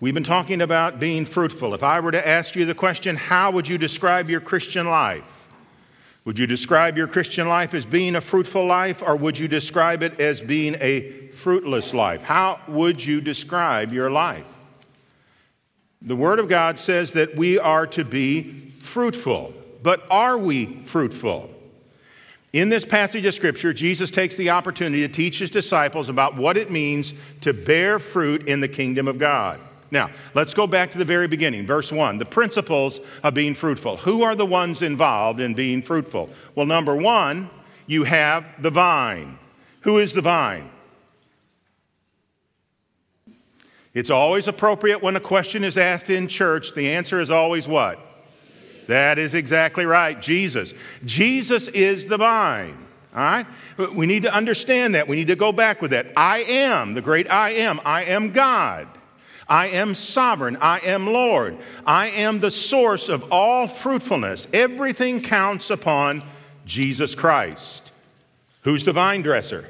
We've been talking about being fruitful. If I were to ask you the question, how would you describe your Christian life? Would you describe your Christian life as being a fruitful life, or would you describe it as being a fruitless life? How would you describe your life? The Word of God says that we are to be fruitful, but are we fruitful? In this passage of Scripture, Jesus takes the opportunity to teach his disciples about what it means to bear fruit in the kingdom of God. Now, let's go back to the very beginning, verse 1. The principles of being fruitful. Who are the ones involved in being fruitful? Well, number one, you have the vine. Who is the vine? It's always appropriate when a question is asked in church, the answer is always what? That is exactly right, Jesus. Jesus is the vine. All right? But we need to understand that. We need to go back with that. I am the great I am. I am God. I am sovereign. I am Lord. I am the source of all fruitfulness. Everything counts upon Jesus Christ. Who's the vine dresser?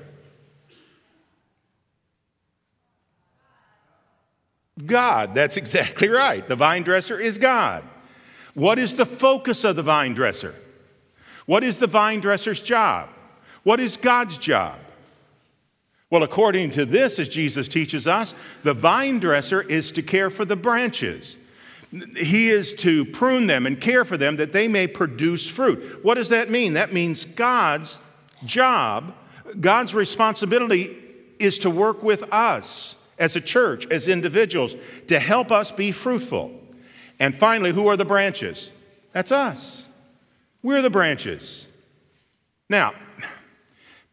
God. That's exactly right. The vine dresser is God. What is the focus of the vine dresser? What is the vine dresser's job? What is God's job? Well, according to this, as Jesus teaches us, the vine dresser is to care for the branches. He is to prune them and care for them that they may produce fruit. What does that mean? That means God's job, God's responsibility is to work with us as a church, as individuals, to help us be fruitful. And finally, who are the branches? That's us. We're the branches. Now,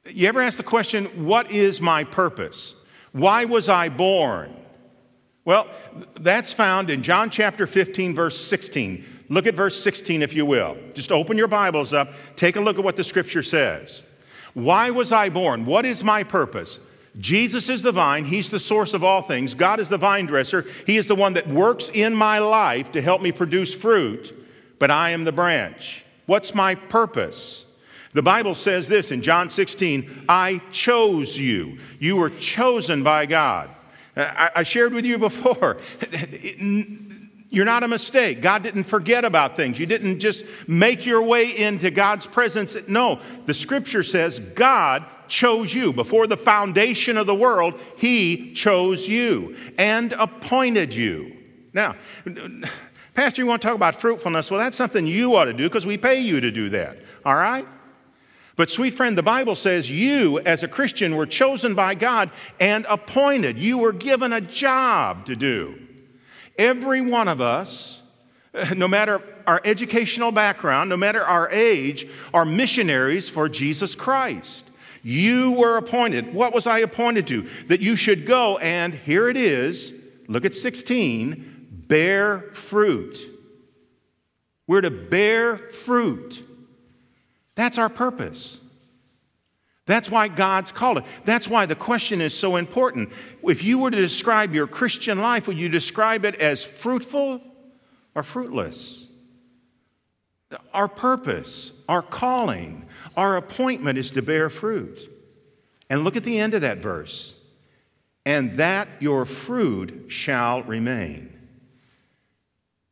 you ever ask the question, what is my purpose? Why was I born? Well, that's found in John chapter 15, verse 16. Look at verse 16, if you will. Just open your Bibles up, take a look at what the scripture says. Why was I born? What is my purpose? Jesus is the vine. He's the source of all things. God is the vine dresser. He is the one that works in my life to help me produce fruit, but I am the branch. What's my purpose? The Bible says this in John 16 I chose you. You were chosen by God. Uh, I, I shared with you before. You're not a mistake. God didn't forget about things. You didn't just make your way into God's presence. No, the scripture says God chose you. Before the foundation of the world, He chose you and appointed you. Now, Pastor, you want to talk about fruitfulness? Well, that's something you ought to do because we pay you to do that. All right? But, sweet friend, the Bible says you, as a Christian, were chosen by God and appointed. You were given a job to do. Every one of us, no matter our educational background, no matter our age, are missionaries for Jesus Christ. You were appointed. What was I appointed to? That you should go and, here it is, look at 16, bear fruit. We're to bear fruit. That's our purpose. That's why God's called it. That's why the question is so important. If you were to describe your Christian life, would you describe it as fruitful or fruitless? Our purpose, our calling, our appointment is to bear fruit. And look at the end of that verse. And that your fruit shall remain.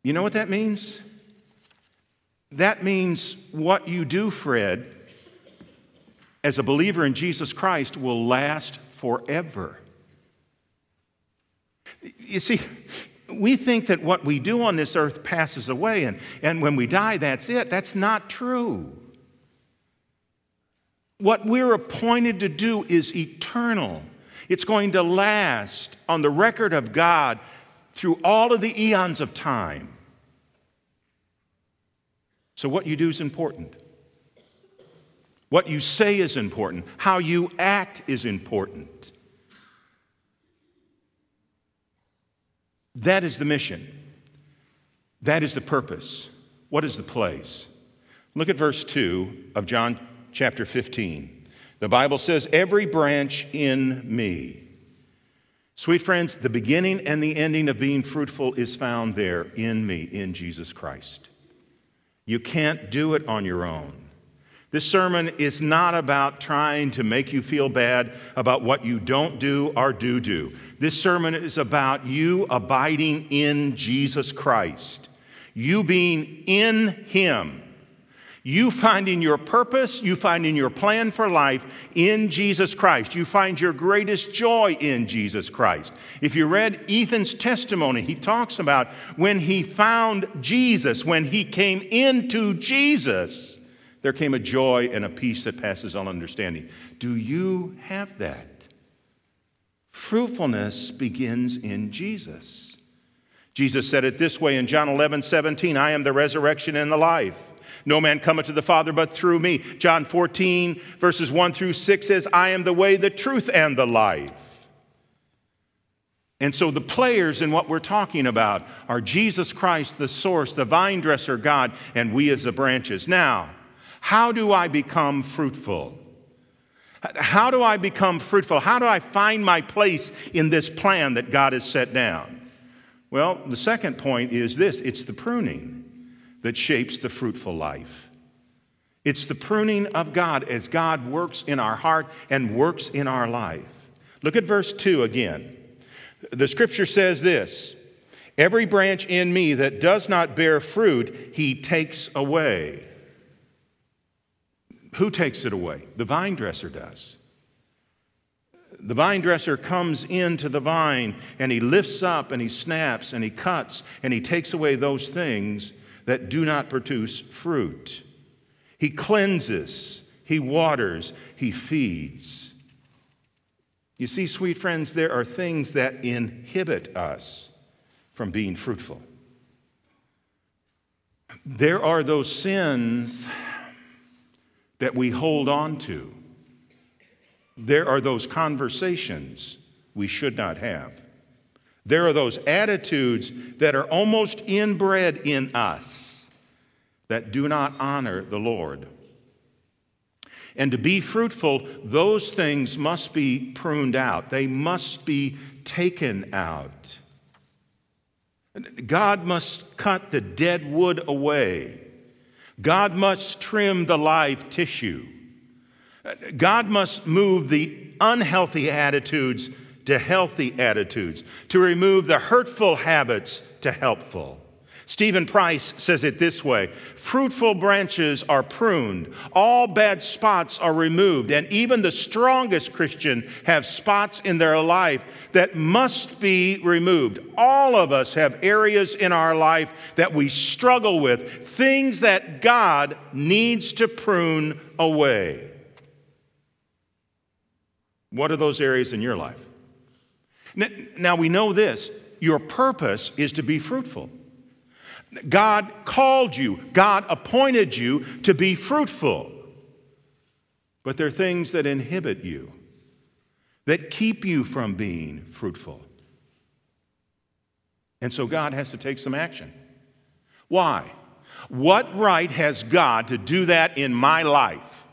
You know what that means? That means what you do, Fred, as a believer in Jesus Christ will last forever. You see, we think that what we do on this earth passes away, and, and when we die, that's it. That's not true. What we're appointed to do is eternal, it's going to last on the record of God through all of the eons of time. So, what you do is important. What you say is important. How you act is important. That is the mission. That is the purpose. What is the place? Look at verse 2 of John chapter 15. The Bible says, Every branch in me. Sweet friends, the beginning and the ending of being fruitful is found there in me, in Jesus Christ. You can't do it on your own. This sermon is not about trying to make you feel bad about what you don't do or do do. This sermon is about you abiding in Jesus Christ, you being in Him, you finding your purpose, you finding your plan for life in Jesus Christ. You find your greatest joy in Jesus Christ. If you read Ethan's testimony, he talks about when he found Jesus, when he came into Jesus there came a joy and a peace that passes all understanding. Do you have that? Fruitfulness begins in Jesus. Jesus said it this way in John 11, 17 I am the resurrection and the life. No man cometh to the Father but through me. John 14, verses 1 through 6 says, I am the way, the truth, and the life. And so the players in what we're talking about are Jesus Christ, the source, the vine dresser, God, and we as the branches. Now, how do I become fruitful? How do I become fruitful? How do I find my place in this plan that God has set down? Well, the second point is this it's the pruning that shapes the fruitful life. It's the pruning of God as God works in our heart and works in our life. Look at verse 2 again. The scripture says this Every branch in me that does not bear fruit, he takes away. Who takes it away? The vine dresser does. The vine dresser comes into the vine and he lifts up and he snaps and he cuts and he takes away those things that do not produce fruit. He cleanses, he waters, he feeds. You see, sweet friends, there are things that inhibit us from being fruitful. There are those sins that we hold on to. There are those conversations we should not have. There are those attitudes that are almost inbred in us that do not honor the Lord. And to be fruitful, those things must be pruned out, they must be taken out. God must cut the dead wood away God must trim the live tissue. Uh, God must move the unhealthy attitudes to healthy attitudes, to remove the hurtful habits to helpful. Stephen Price says it this way Fruitful branches are pruned, all bad spots are removed, and even the strongest Christian have spots in their life that must be removed. All of us have areas in our life that we struggle with, things that God needs to prune away. What are those areas in your life? Now we know this your purpose is to be fruitful. God called you, God appointed you to be fruitful. But there are things that inhibit you, that keep you from being fruitful. And so God has to take some action. Why? What right has God to do that in my life?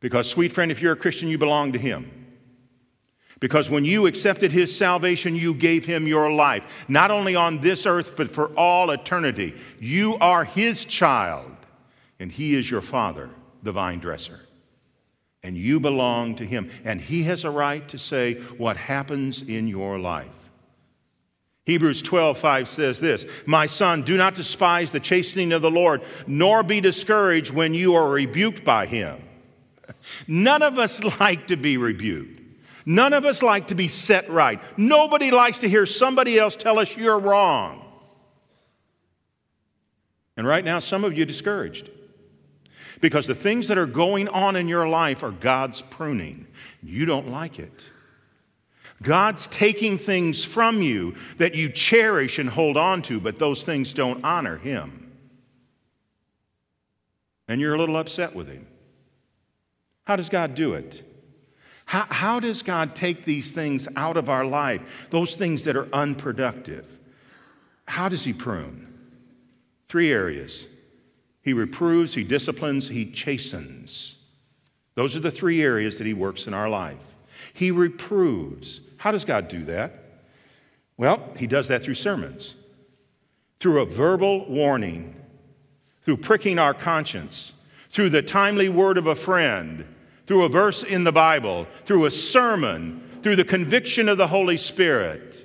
Because, sweet friend, if you're a Christian, you belong to Him. Because when you accepted his salvation, you gave him your life, not only on this earth, but for all eternity. You are his child, and he is your father, the vine dresser. And you belong to him, and he has a right to say what happens in your life. Hebrews 12, 5 says this My son, do not despise the chastening of the Lord, nor be discouraged when you are rebuked by him. None of us like to be rebuked. None of us like to be set right. Nobody likes to hear somebody else tell us you're wrong. And right now, some of you are discouraged because the things that are going on in your life are God's pruning. You don't like it. God's taking things from you that you cherish and hold on to, but those things don't honor Him. And you're a little upset with Him. How does God do it? How, how does God take these things out of our life, those things that are unproductive? How does He prune? Three areas He reproves, He disciplines, He chastens. Those are the three areas that He works in our life. He reproves. How does God do that? Well, He does that through sermons, through a verbal warning, through pricking our conscience through the timely word of a friend, through a verse in the Bible, through a sermon, through the conviction of the Holy Spirit.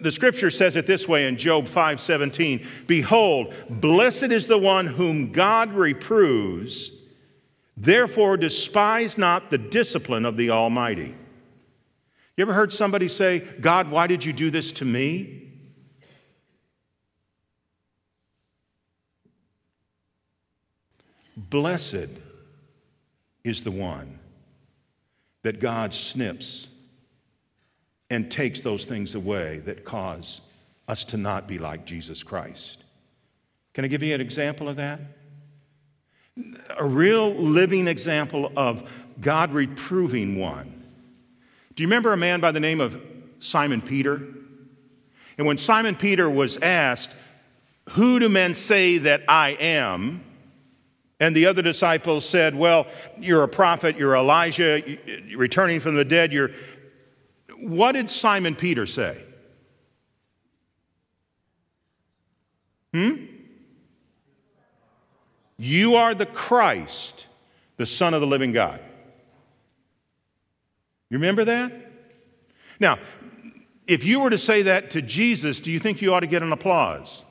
The scripture says it this way in Job 5:17, "Behold, blessed is the one whom God reproves, therefore despise not the discipline of the Almighty." You ever heard somebody say, "God, why did you do this to me?" Blessed is the one that God snips and takes those things away that cause us to not be like Jesus Christ. Can I give you an example of that? A real living example of God reproving one. Do you remember a man by the name of Simon Peter? And when Simon Peter was asked, Who do men say that I am? And the other disciples said, Well, you're a prophet, you're Elijah, you're returning from the dead, you're. What did Simon Peter say? Hmm? You are the Christ, the Son of the living God. You remember that? Now, if you were to say that to Jesus, do you think you ought to get an applause?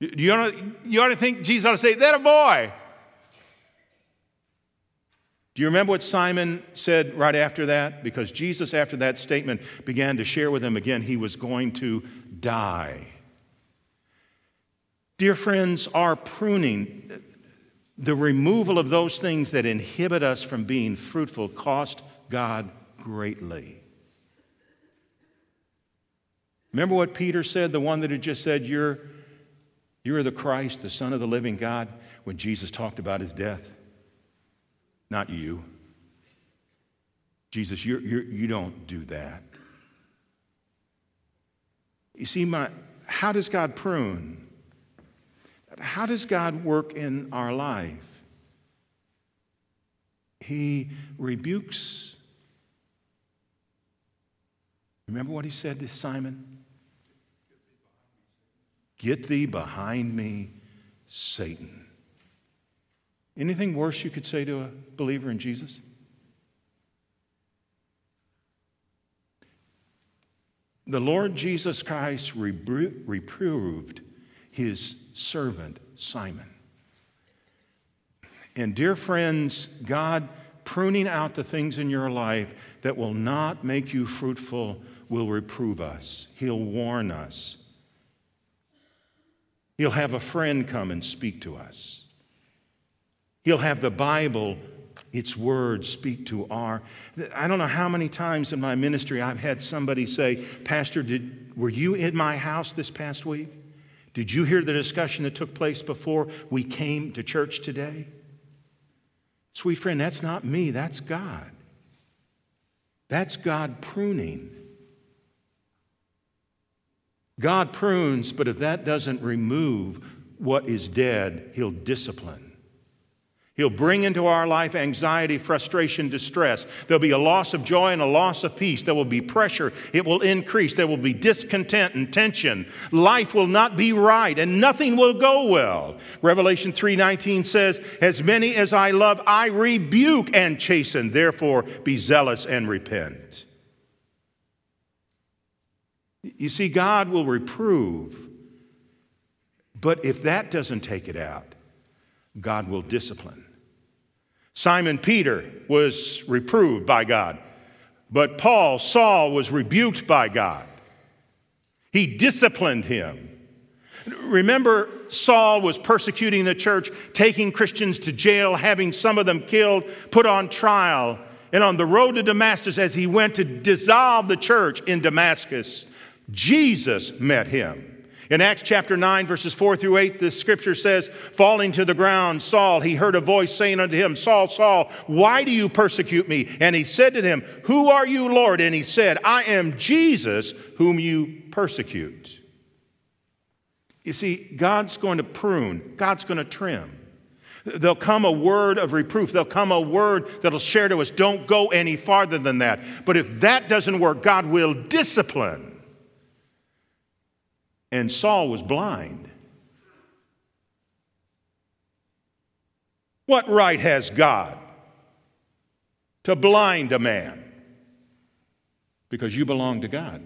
You you ought to think Jesus ought to say, That a boy. Do you remember what Simon said right after that? Because Jesus, after that statement, began to share with him again he was going to die. Dear friends, our pruning, the removal of those things that inhibit us from being fruitful, cost God greatly. Remember what Peter said, the one that had just said, You're you are the Christ, the Son of the living God, when Jesus talked about his death. Not you. Jesus, you're, you're, you do not do that. You see, my, how does God prune? How does God work in our life? He rebukes. Remember what he said to Simon? Get thee behind me, Satan. Anything worse you could say to a believer in Jesus? The Lord Jesus Christ reproved his servant Simon. And, dear friends, God pruning out the things in your life that will not make you fruitful will reprove us. He'll warn us. He'll have a friend come and speak to us. He'll have the Bible, its words, speak to our. I don't know how many times in my ministry I've had somebody say, Pastor, did, were you in my house this past week? Did you hear the discussion that took place before we came to church today? Sweet friend, that's not me, that's God. That's God pruning. God prunes, but if that doesn't remove what is dead, He'll discipline. He'll bring into our life anxiety, frustration, distress. There'll be a loss of joy and a loss of peace. There will be pressure. It will increase. There will be discontent and tension. Life will not be right and nothing will go well. Revelation 3:19 says, "As many as I love, I rebuke and chasten. Therefore, be zealous and repent." You see, God will reprove, but if that doesn't take it out, God will discipline. Simon Peter was reproved by God, but Paul, Saul, was rebuked by God. He disciplined him. Remember, Saul was persecuting the church, taking Christians to jail, having some of them killed, put on trial. And on the road to Damascus, as he went to dissolve the church in Damascus, Jesus met him. In Acts chapter 9, verses 4 through 8, the scripture says, Falling to the ground, Saul, he heard a voice saying unto him, Saul, Saul, why do you persecute me? And he said to him, Who are you, Lord? And he said, I am Jesus whom you persecute. You see, God's going to prune, God's going to trim. There'll come a word of reproof. There'll come a word that'll share to us, don't go any farther than that. But if that doesn't work, God will discipline. And Saul was blind. What right has God to blind a man? Because you belong to God.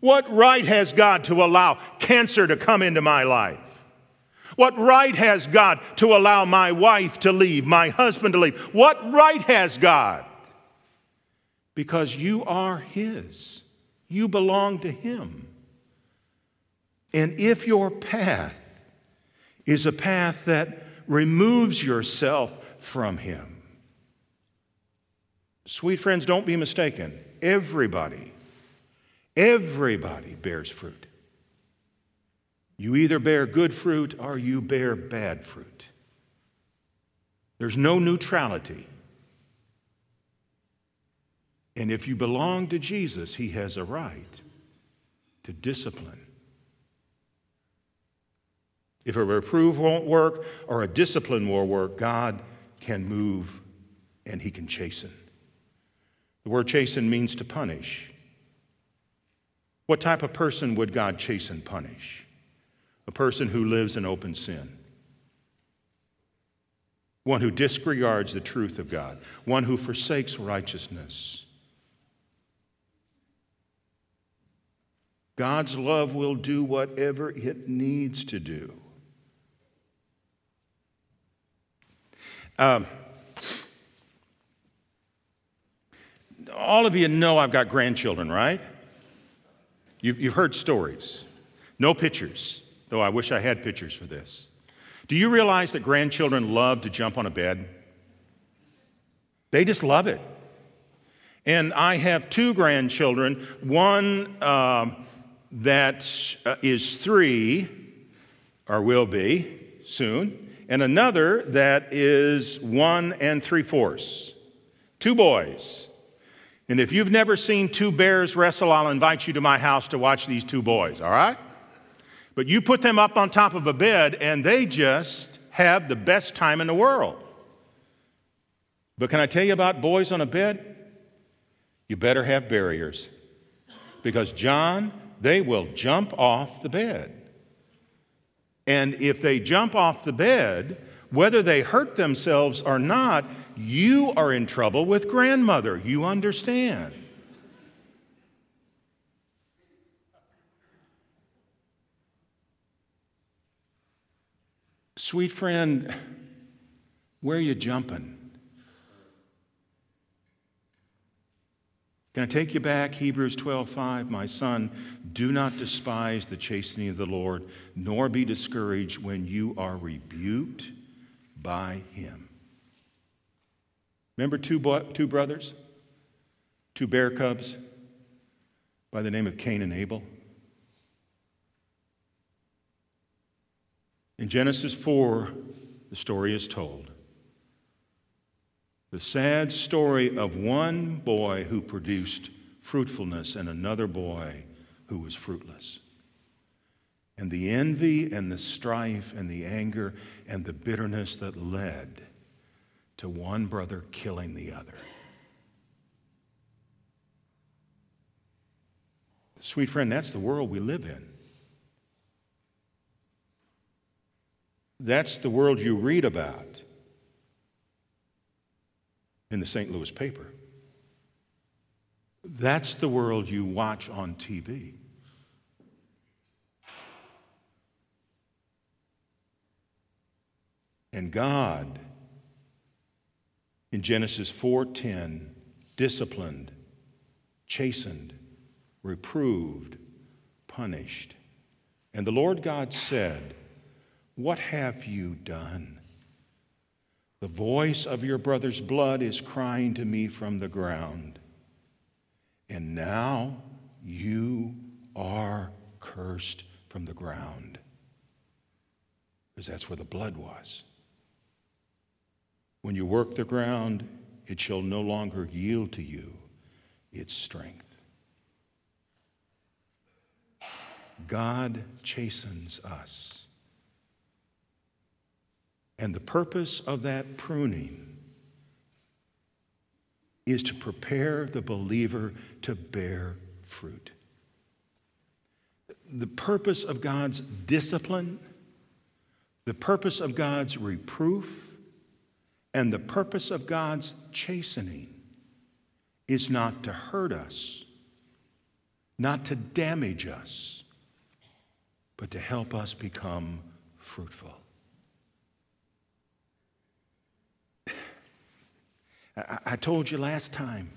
What right has God to allow cancer to come into my life? What right has God to allow my wife to leave, my husband to leave? What right has God? Because you are His, you belong to Him. And if your path is a path that removes yourself from Him, sweet friends, don't be mistaken. Everybody, everybody bears fruit. You either bear good fruit or you bear bad fruit. There's no neutrality. And if you belong to Jesus, He has a right to discipline. If a reproof won't work or a discipline won't work, God can move and He can chasten. The word chasten means to punish. What type of person would God chasten, punish? a person who lives in open sin, one who disregards the truth of God, one who forsakes righteousness. God's love will do whatever it needs to do. Um, all of you know I've got grandchildren, right? You've, you've heard stories, no pictures though I wish I had pictures for this. Do you realize that grandchildren love to jump on a bed? They just love it. And I have two grandchildren, one uh, that uh, is three, or will be soon, and another that is one and three fourths. Two boys. And if you've never seen two bears wrestle, I'll invite you to my house to watch these two boys, all right? But you put them up on top of a bed and they just have the best time in the world. But can I tell you about boys on a bed? You better have barriers. Because, John, they will jump off the bed. And if they jump off the bed, whether they hurt themselves or not, you are in trouble with grandmother. You understand. Sweet friend, where are you jumping? Can I take you back? Hebrews 12, 5. My son, do not despise the chastening of the Lord, nor be discouraged when you are rebuked by him. Remember two, two brothers? Two bear cubs by the name of Cain and Abel? In Genesis 4, the story is told. The sad story of one boy who produced fruitfulness and another boy who was fruitless. And the envy and the strife and the anger and the bitterness that led to one brother killing the other. Sweet friend, that's the world we live in. That's the world you read about in the St. Louis paper. That's the world you watch on TV. And God in Genesis 4:10 disciplined, chastened, reproved, punished. And the Lord God said, what have you done? The voice of your brother's blood is crying to me from the ground. And now you are cursed from the ground. Because that's where the blood was. When you work the ground, it shall no longer yield to you its strength. God chastens us. And the purpose of that pruning is to prepare the believer to bear fruit. The purpose of God's discipline, The purpose of God's reproof and the purpose of God's chastening is not to hurt us, not to damage us, but to help us become fruitful. I told you last time,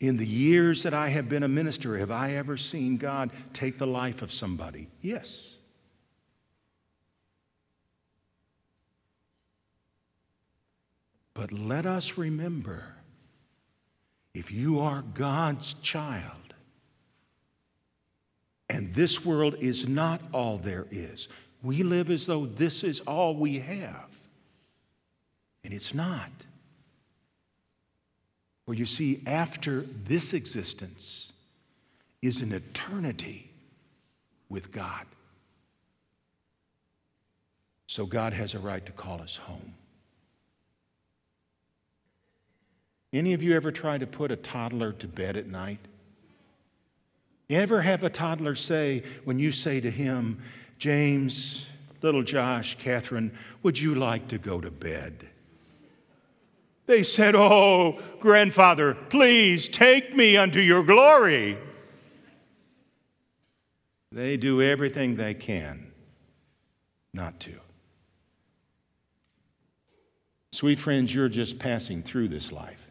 in the years that I have been a minister, have I ever seen God take the life of somebody? Yes. But let us remember if you are God's child, and this world is not all there is, we live as though this is all we have. And it's not. For you see, after this existence is an eternity with God. So God has a right to call us home. Any of you ever try to put a toddler to bed at night? Ever have a toddler say, when you say to him, James, little Josh, Catherine, would you like to go to bed? They said, Oh, grandfather, please take me unto your glory. They do everything they can not to. Sweet friends, you're just passing through this life.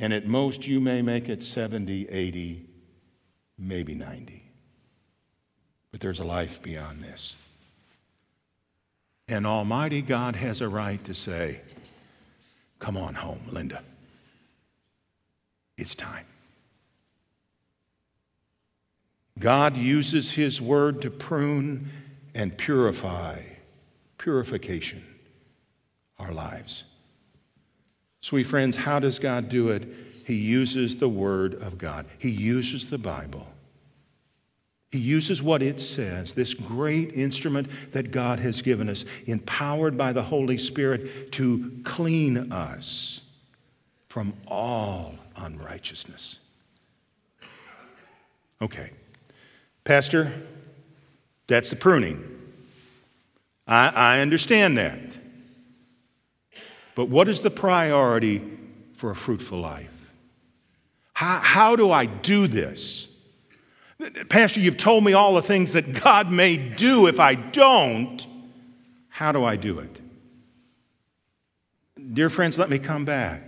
And at most, you may make it 70, 80, maybe 90. But there's a life beyond this. And Almighty God has a right to say, Come on home, Linda. It's time. God uses His word to prune and purify, purification, our lives. Sweet friends, how does God do it? He uses the Word of God, He uses the Bible. He uses what it says, this great instrument that God has given us, empowered by the Holy Spirit to clean us from all unrighteousness. Okay. Pastor, that's the pruning. I, I understand that. But what is the priority for a fruitful life? How, how do I do this? Pastor, you've told me all the things that God may do if I don't. How do I do it? Dear friends, let me come back.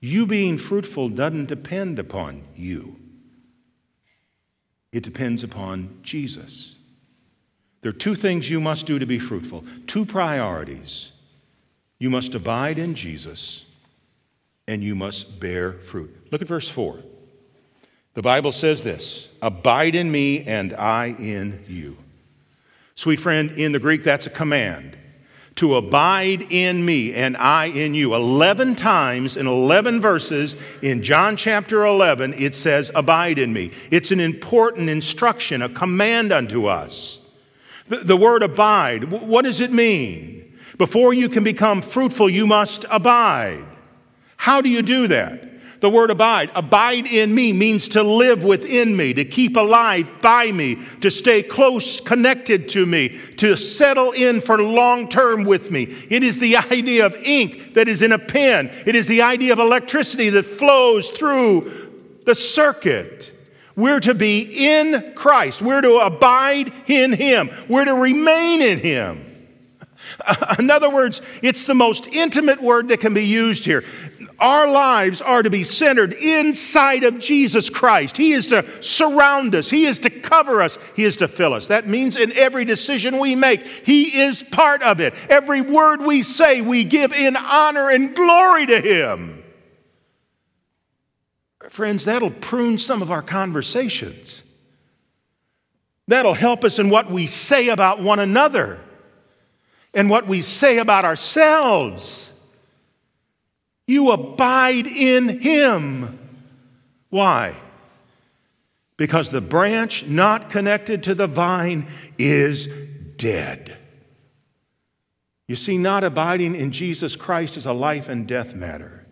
You being fruitful doesn't depend upon you, it depends upon Jesus. There are two things you must do to be fruitful, two priorities. You must abide in Jesus, and you must bear fruit. Look at verse 4. The Bible says this Abide in me, and I in you. Sweet friend, in the Greek, that's a command. To abide in me and I in you. 11 times in 11 verses in John chapter 11, it says, Abide in me. It's an important instruction, a command unto us. The, the word abide, what does it mean? Before you can become fruitful, you must abide. How do you do that? The word abide, abide in me means to live within me, to keep alive by me, to stay close connected to me, to settle in for long term with me. It is the idea of ink that is in a pen. It is the idea of electricity that flows through the circuit. We're to be in Christ. We're to abide in Him. We're to remain in Him. In other words, it's the most intimate word that can be used here. Our lives are to be centered inside of Jesus Christ. He is to surround us, He is to cover us, He is to fill us. That means in every decision we make, He is part of it. Every word we say, we give in honor and glory to Him. Friends, that'll prune some of our conversations. That'll help us in what we say about one another and what we say about ourselves. You abide in him. Why? Because the branch not connected to the vine is dead. You see, not abiding in Jesus Christ is a life and death matter.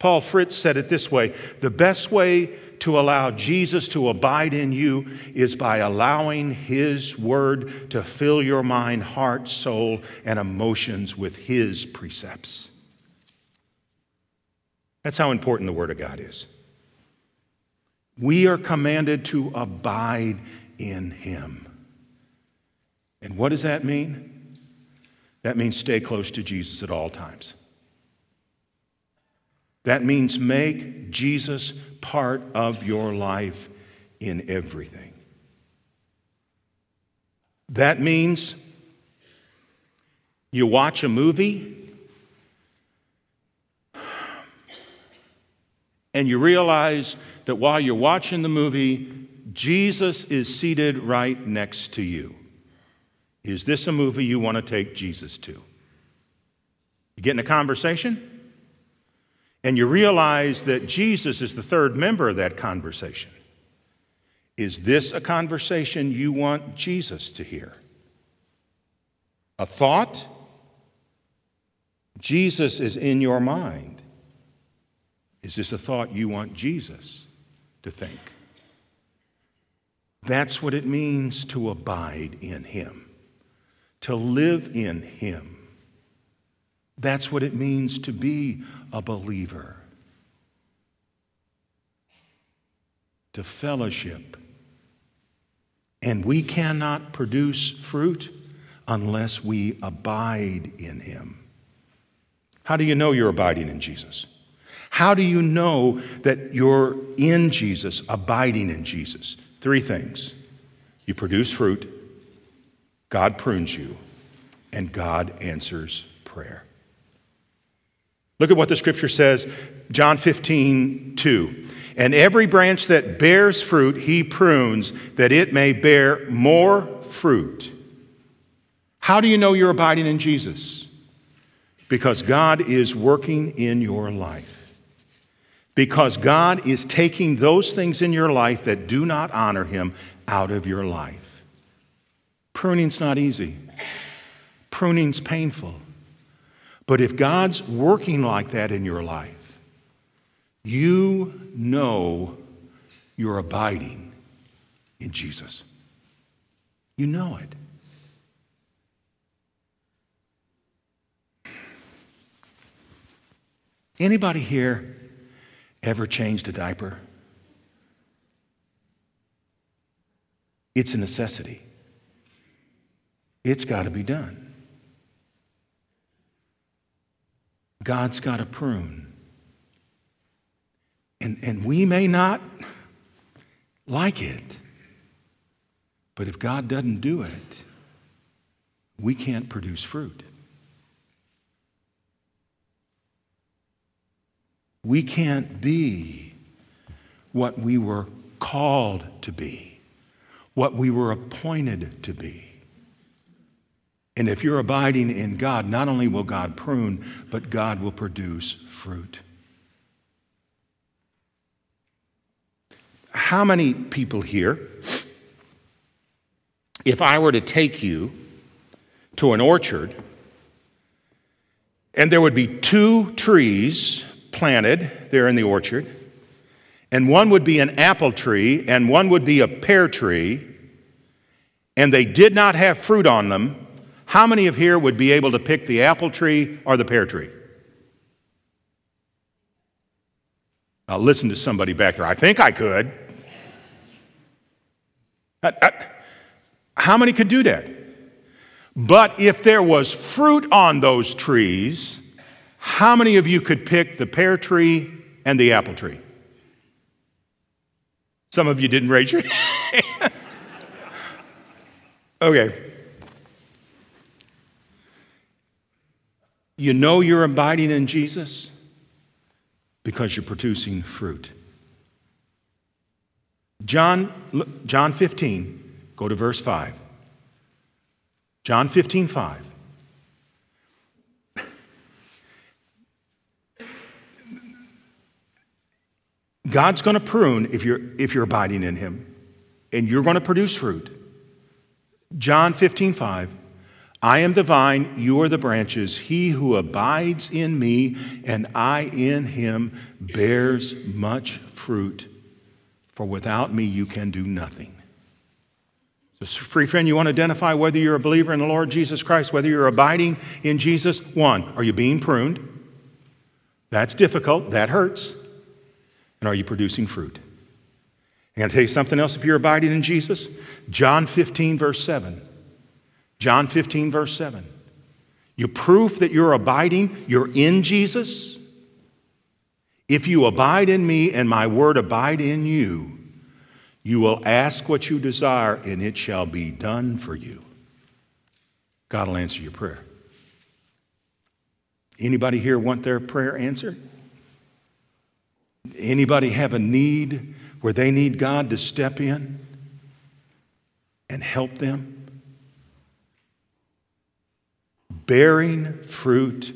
Paul Fritz said it this way the best way to allow Jesus to abide in you is by allowing His Word to fill your mind, heart, soul, and emotions with His precepts. That's how important the Word of God is. We are commanded to abide in Him. And what does that mean? That means stay close to Jesus at all times. That means make Jesus part of your life in everything. That means you watch a movie and you realize that while you're watching the movie, Jesus is seated right next to you. Is this a movie you want to take Jesus to? You get in a conversation? and you realize that Jesus is the third member of that conversation. Is this a conversation you want Jesus to hear? A thought? Jesus is in your mind. Is this a thought you want Jesus to think? That's what it means to abide in Him, to live in Him. That's what it means to be a believer. To fellowship. And we cannot produce fruit unless we abide in Him. How do you know you're abiding in Jesus? How do you know that you're in Jesus, abiding in Jesus? Three things you produce fruit, God prunes you, and God answers prayer. Look at what the scripture says, John 15, 2. And every branch that bears fruit, he prunes that it may bear more fruit. How do you know you're abiding in Jesus? Because God is working in your life. Because God is taking those things in your life that do not honor him out of your life. Pruning's not easy. Pruning's painful. But if God's working like that in your life, you know you're abiding in Jesus. You know it. Anybody here ever changed a diaper? It's a necessity. It's got to be done. God's got to prune. And, and we may not like it, but if God doesn't do it, we can't produce fruit. We can't be what we were called to be, what we were appointed to be. And if you're abiding in God, not only will God prune, but God will produce fruit. How many people here, if I were to take you to an orchard and there would be two trees planted there in the orchard, and one would be an apple tree and one would be a pear tree, and they did not have fruit on them, how many of here would be able to pick the apple tree or the pear tree? I'll listen to somebody back there. I think I could. I, I, how many could do that? But if there was fruit on those trees, how many of you could pick the pear tree and the apple tree? Some of you didn't raise your hand. okay. You know you're abiding in Jesus because you're producing fruit. John, John 15, go to verse 5. John 15, 5. God's going to prune if you're, if you're abiding in Him, and you're going to produce fruit. John 15, 5. I am the vine, you are the branches. He who abides in me and I in him bears much fruit, for without me you can do nothing. So, free friend, you want to identify whether you're a believer in the Lord Jesus Christ, whether you're abiding in Jesus? One, are you being pruned? That's difficult, that hurts. And are you producing fruit? I'm going to tell you something else if you're abiding in Jesus. John 15, verse 7. John 15, verse 7. You proof that you're abiding, you're in Jesus. If you abide in me and my word abide in you, you will ask what you desire and it shall be done for you. God will answer your prayer. Anybody here want their prayer answered? Anybody have a need where they need God to step in and help them? Bearing fruit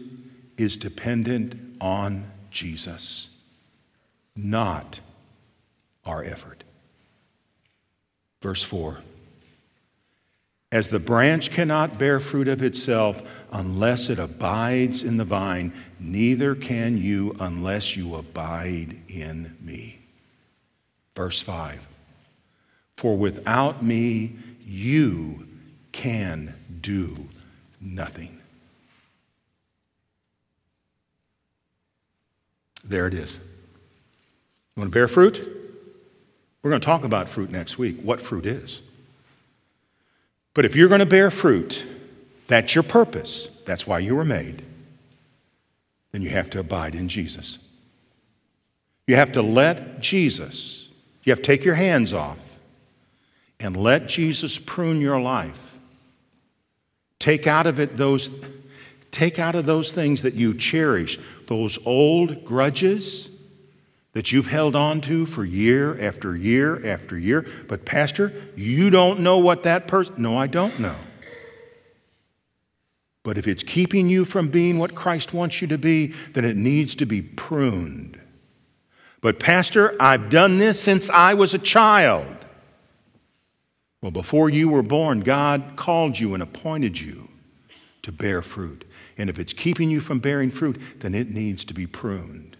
is dependent on Jesus, not our effort. Verse 4 As the branch cannot bear fruit of itself unless it abides in the vine, neither can you unless you abide in me. Verse 5 For without me, you can do nothing. There it is. You want to bear fruit? We're going to talk about fruit next week, what fruit is. But if you're going to bear fruit, that's your purpose. That's why you were made. Then you have to abide in Jesus. You have to let Jesus, you have to take your hands off and let Jesus prune your life. Take out of it those take out of those things that you cherish, those old grudges that you've held on to for year after year after year. But, Pastor, you don't know what that person. No, I don't know. But if it's keeping you from being what Christ wants you to be, then it needs to be pruned. But, Pastor, I've done this since I was a child. Well, before you were born, God called you and appointed you to bear fruit. And if it's keeping you from bearing fruit, then it needs to be pruned.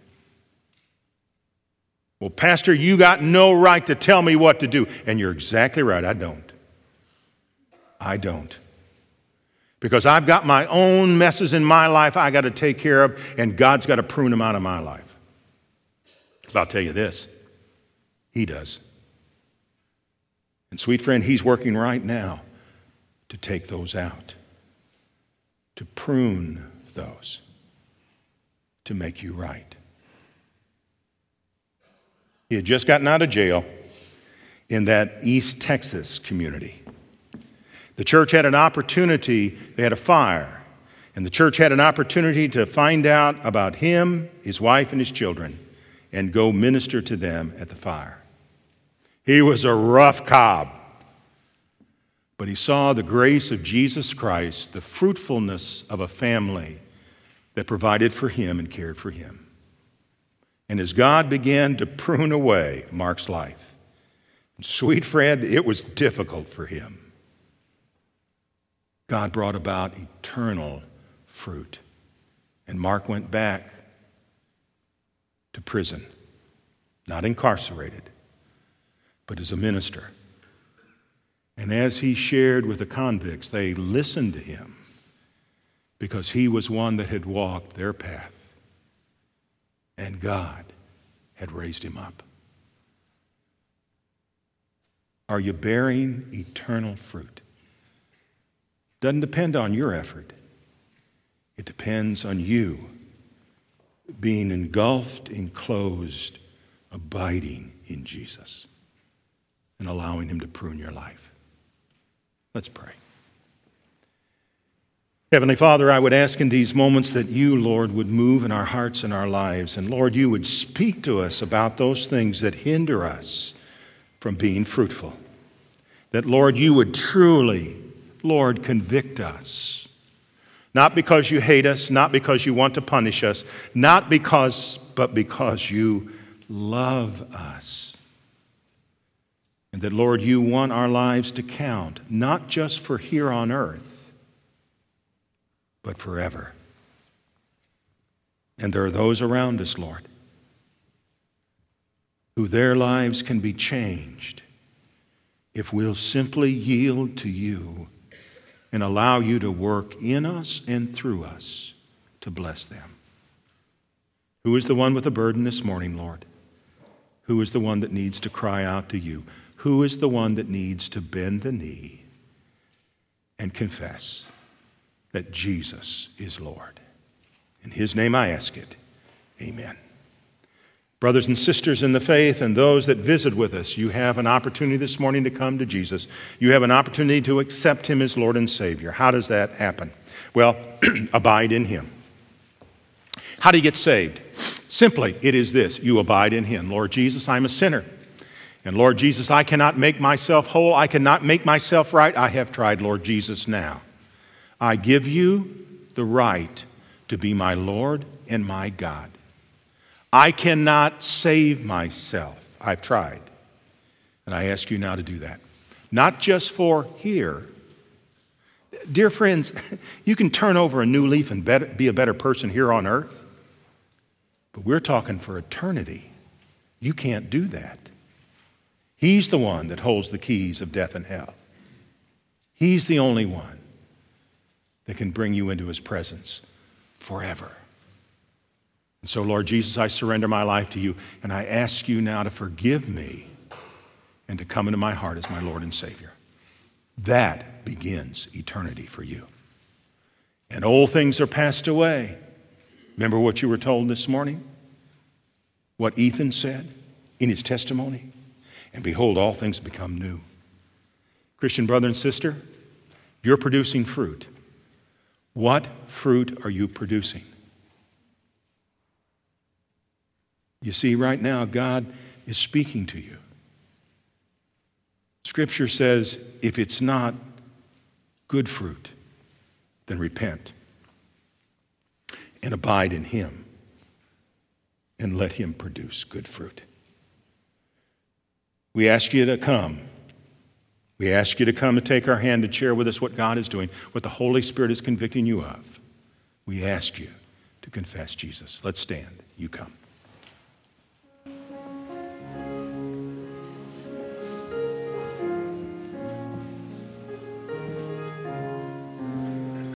Well, Pastor, you got no right to tell me what to do. And you're exactly right, I don't. I don't. Because I've got my own messes in my life I got to take care of, and God's got to prune them out of my life. But I'll tell you this He does. And, sweet friend, He's working right now to take those out to prune those, to make you right. He had just gotten out of jail in that East Texas community. The church had an opportunity, they had a fire, and the church had an opportunity to find out about him, his wife, and his children, and go minister to them at the fire. He was a rough cob. But he saw the grace of Jesus Christ, the fruitfulness of a family that provided for him and cared for him. And as God began to prune away Mark's life, sweet friend, it was difficult for him. God brought about eternal fruit. And Mark went back to prison, not incarcerated, but as a minister. And as he shared with the convicts, they listened to him because he was one that had walked their path. And God had raised him up. Are you bearing eternal fruit? Doesn't depend on your effort. It depends on you being engulfed, enclosed, abiding in Jesus, and allowing Him to prune your life. Let's pray. Heavenly Father, I would ask in these moments that you, Lord, would move in our hearts and our lives. And Lord, you would speak to us about those things that hinder us from being fruitful. That, Lord, you would truly, Lord, convict us. Not because you hate us, not because you want to punish us, not because, but because you love us. And that, Lord, you want our lives to count, not just for here on earth, but forever. And there are those around us, Lord, who their lives can be changed if we'll simply yield to you and allow you to work in us and through us to bless them. Who is the one with a burden this morning, Lord? Who is the one that needs to cry out to you? Who is the one that needs to bend the knee and confess that Jesus is Lord? In his name I ask it. Amen. Brothers and sisters in the faith, and those that visit with us, you have an opportunity this morning to come to Jesus. You have an opportunity to accept him as Lord and Savior. How does that happen? Well, abide in him. How do you get saved? Simply, it is this you abide in him. Lord Jesus, I'm a sinner. And Lord Jesus, I cannot make myself whole. I cannot make myself right. I have tried, Lord Jesus, now. I give you the right to be my Lord and my God. I cannot save myself. I've tried. And I ask you now to do that. Not just for here. Dear friends, you can turn over a new leaf and be a better person here on earth. But we're talking for eternity. You can't do that. He's the one that holds the keys of death and hell. He's the only one that can bring you into his presence forever. And so, Lord Jesus, I surrender my life to you, and I ask you now to forgive me and to come into my heart as my Lord and Savior. That begins eternity for you. And old things are passed away. Remember what you were told this morning? What Ethan said in his testimony? and behold, all things become new. Christian brother and sister, you're producing fruit. What fruit are you producing? You see, right now, God is speaking to you. Scripture says if it's not good fruit, then repent and abide in Him and let Him produce good fruit. We ask you to come. We ask you to come and take our hand and share with us what God is doing, what the Holy Spirit is convicting you of. We ask you to confess Jesus. Let's stand. You come.